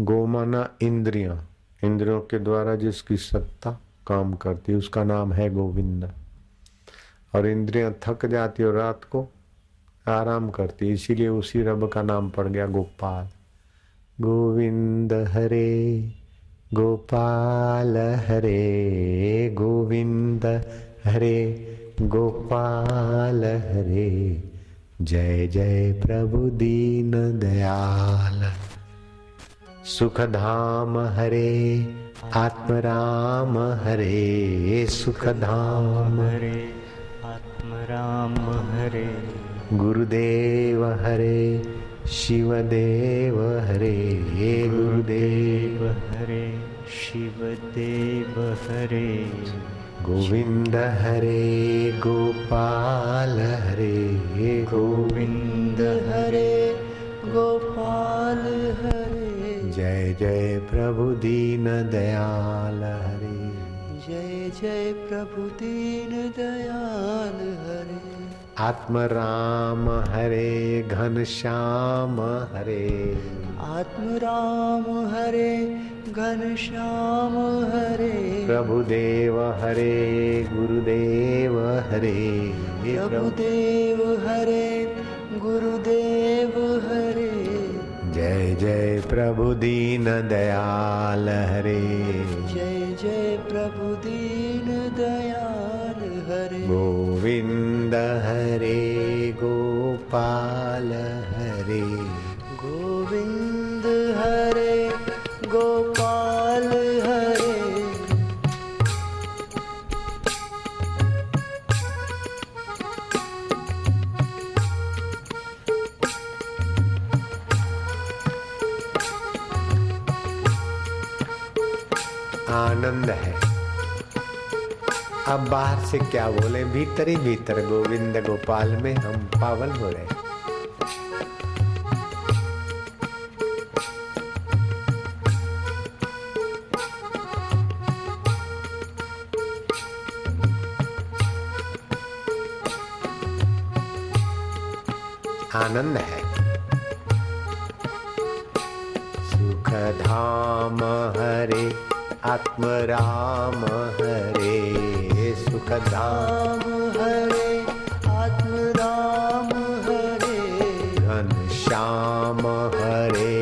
गोमाना इंद्रियाँ, इंद्रियों के द्वारा जिसकी सत्ता काम करती है, उसका नाम है गोविंद। और इंद्रियाँ थक जाती और रात को आराम करती इसीलिए उसी रब का नाम पड़ गया गोपाल। गोविंद हरे, गोपाल हरे, गोविंद हरे, गोपाल हरे। जय जय प्रभु दीन दयाल। सुख धाम हरे आत्म राम हरे सुख धाम हरे। आत्म राम हरे। गुरुदेव हरे शिवदेव हरे गुरुदेव हरे शिवदेव हरे। गोविंद हरे गोपाल हरे गोविंद जय प्रभु दीन दयाल हरे। जय जय प्रभु दीन दयाल हरे। आत्म राम हरे घन श्याम हरे। आत्म राम हरे घन श्याम हरे। प्रभु देव हरे गुरुदेव हरे। प्रभुदेव हरे गुरुदेव जय प्रभु दीन दयाल हरे। जय जय प्रभु दीन दयाल हरे। गोविंद हरे गोपाल हरे। आनंद है। अब बाहर से क्या बोले? भीतर ही भीतर गोविंद गोपाल में हम पावन हो रहे आनंद है। सुख धाम हरे आत्म राम हरे सुखदाम हरे आत्म राम हरे। घन श्याम हरे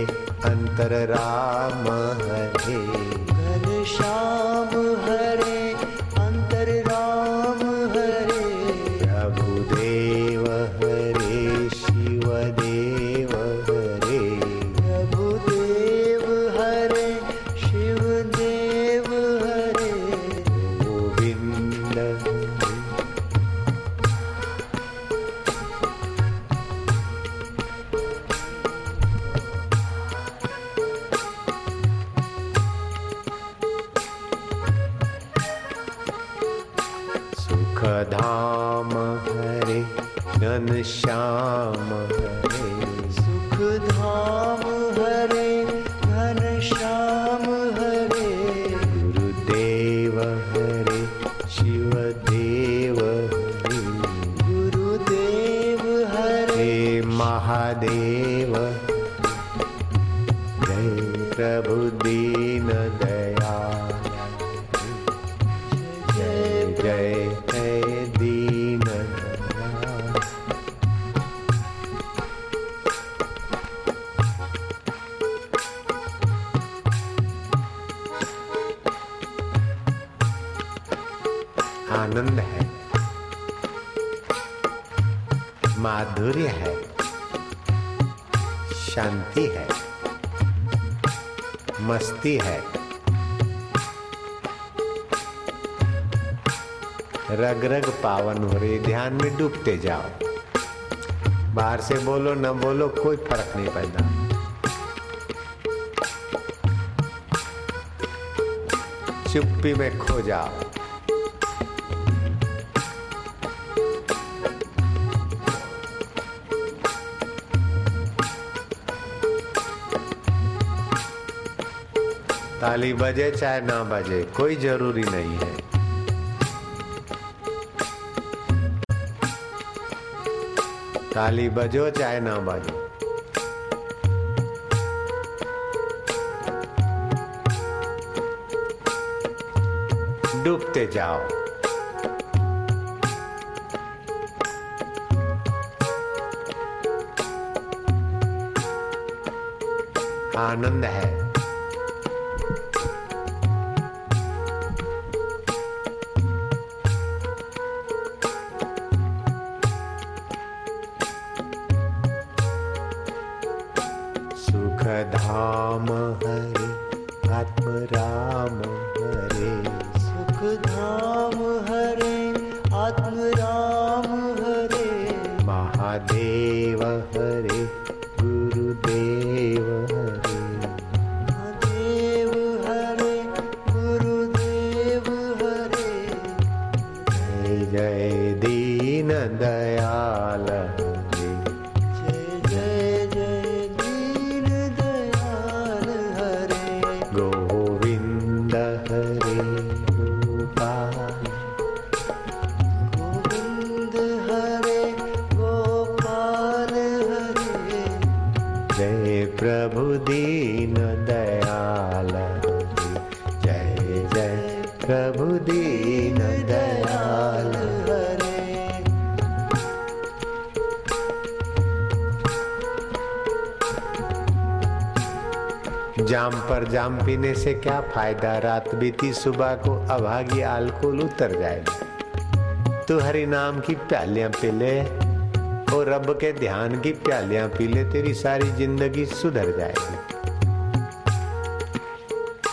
अंतर राम हरे। महादेव। जय प्रभु दीन दया। जय जय जय दीन आनंद है। माधुर्य है। शांति है, मस्ती है रग रग पावन हो रही, ध्यान में डूबते जाओ। बाहर से बोलो, न बोलो, कोई फ़र्क नहीं पड़ता चुप्पी में खो जाओ। ताली बजे चाहे ना बजे, कोई ज़रूरी नहीं है। ताली बजो चाहे ना बजो। डूबते जाओ। आनंद है। धाम हरे आत्म राम। जाम पर जाम पीने से क्या फ़ायदा? रात बीती सुबह को अभागी अल्कोहल उतर जाएगा। तू हरि नाम की प्यालियाँ पी ले और रब के ध्यान की प्यालियाँ पी ले, तेरी सारी ज़िंदगी सुधर जाएगी।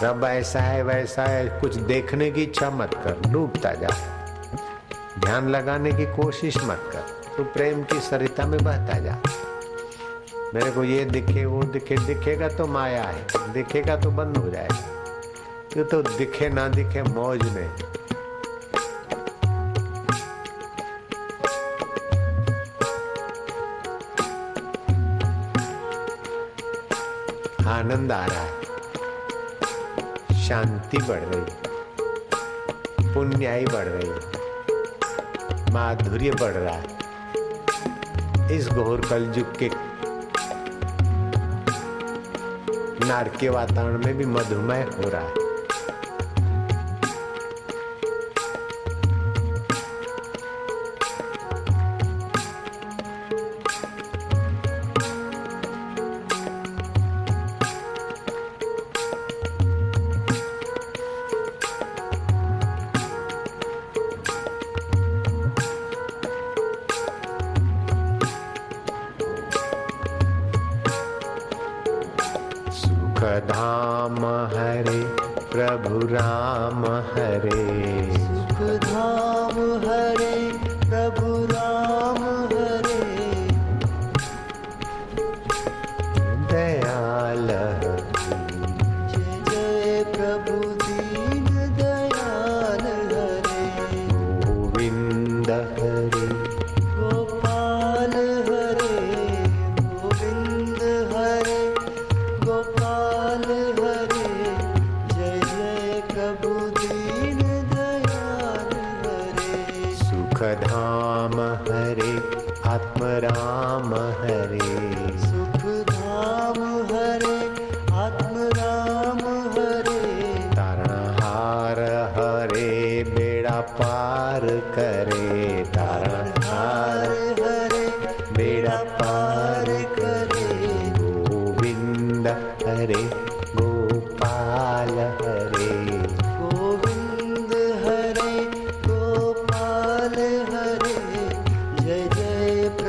रब ऐसा है, वैसा है, कुछ देखने की इच्छा मत कर, डूबता जा। ध्यान लगाने की कोशिश मत कर, तू प्रेम की सरिता में बहता जा। मेरे को ये दिखे, वो दिखे, दिखेगा तो माया है, दिखेगा तो बंद हो जाएगा ये तो दिखे ना दिखे मौज में। आनंद आ रहा है। शांति बढ़ रही पुण्याई बढ़ रही माधुर्य बढ़ रहा है। इस घोर कलयुग के नारकीय वातावरण में भी मधुमेह हो रहा है।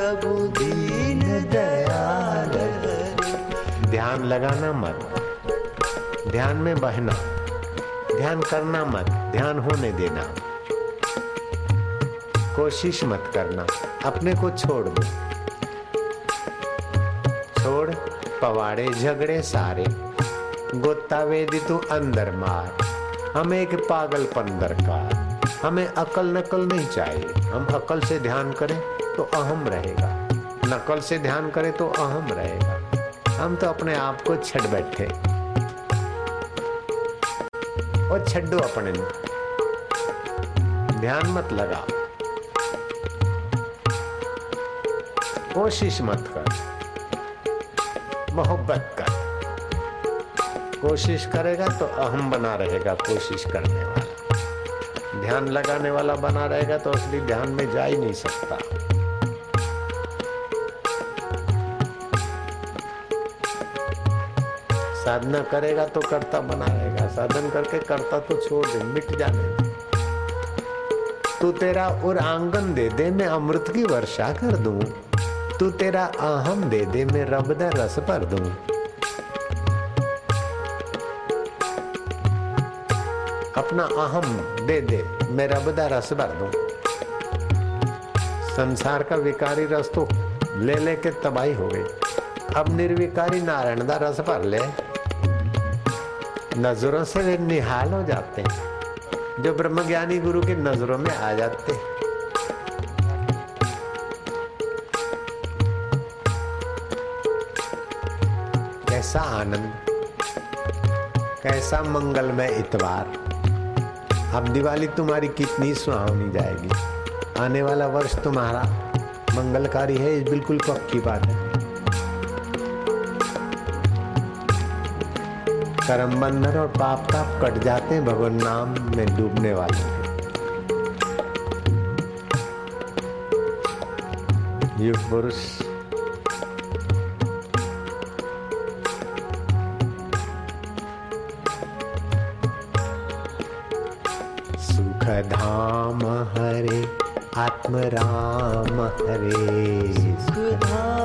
प्रभु दीन दयाल ध्यान लगाना मत। ध्यान में बहना। ध्यान करना मत। ध्यान होने देना। कोशिश मत करना। अपने को छोड़ दो। छोड़ पवाड़े झगड़े सारे। गोता वेदी तू अंदर मार। हमें एक पागलपन दरकार। हमें अकल नकल नहीं चाहिए। हम अकल से ध्यान करें। तो अहम रहेगा। नकल से ध्यान करें तो अहम रहेगा। हम तो अपने आप को छड़ बैठे। और छो अपने। ध्यान मत लगा कोशिश मत कर। मोहब्बत कर। कोशिश करेगा तो अहम बना रहेगा कोशिश करने वाला। ध्यान लगाने वाला बना रहेगा तो असली ध्यान में जा ही नहीं सकता। साधना करेगा तो कर्ता बना रहेगा साधन करके कर्ता तो छोड़ दे, मिट जाने। तू तेरा और आँगन दे दे, मैं अमृत की वर्षा कर दूँ। तू तेरा अहम दे दे, मैं रब रस भर दूँ। अपना अहम दे दे, मैं रब दा रस भर दूँ। संसार का विकारी रस तो ले ले के तबाही हो गई। अब निर्विकारी नारायण दा रस भर ले। नज़रों से वे निहाल हो जाते हैं। जो ब्रह्मज्ञानी गुरु की नज़रों में आ जाते हैं। कैसा आनंद, कैसा मंगलमय इतवार। अब दिवाली तुम्हारी कितनी सुहावनी जाएगी। आने वाला वर्ष तुम्हारा मंगलकारी है बिल्कुल पक्की बात है। कर्म बंधन और पाप ताप कट जाते हैं, भगवान नाम में डूबने वाले युग पुरुष सुख धाम हरे, आत्म राम हरे। सुख धाम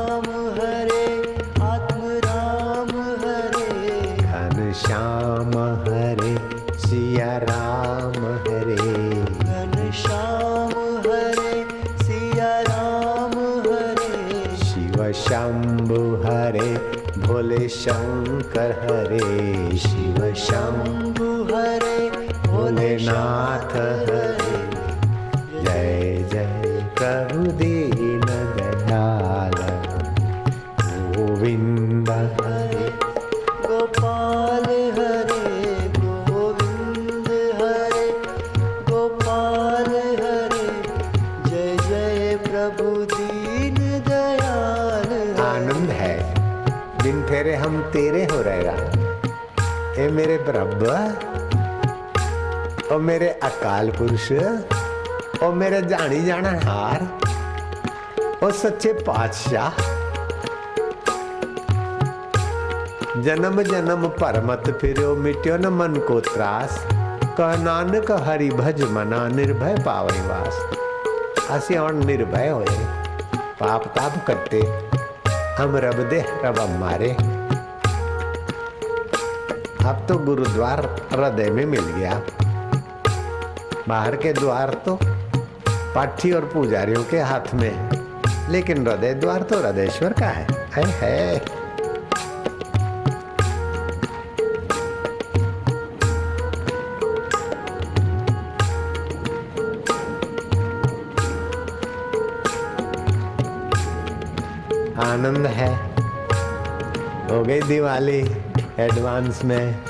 शिव शंभु हरे, भोले शंकर हरे, शिव शंभु शंभु हरे भोलेनाथ हरे। जय जय प्रभु दीन दयाल गोविंद हरे, गोपाल हरे, गोविंद हरे, गोपाल हरे। जय जय प्रभु तेरे हम तेरे हो रहेगा। ए मेरे बरब्ब और मेरे अकाल पुरुष। और मेरे जानी जाना हार और सच्चे पातशाह। जन्म जन्म पर मत फिरो, मिट्यो न मन को त्रास। कह नानक हरि भज मना, निर्भय पावई वास। असे और निर्भय हो पाप ताप करते हम रब दे रब हमारे। अब तो गुरुद्वार हृदय में मिल गया। बाहर के द्वार तो पाठी और पुजारियों के हाथ में लेकिन हृदय द्वार तो हृदय का है। है, है। आनंद है। हो गई दिवाली एडवांस में।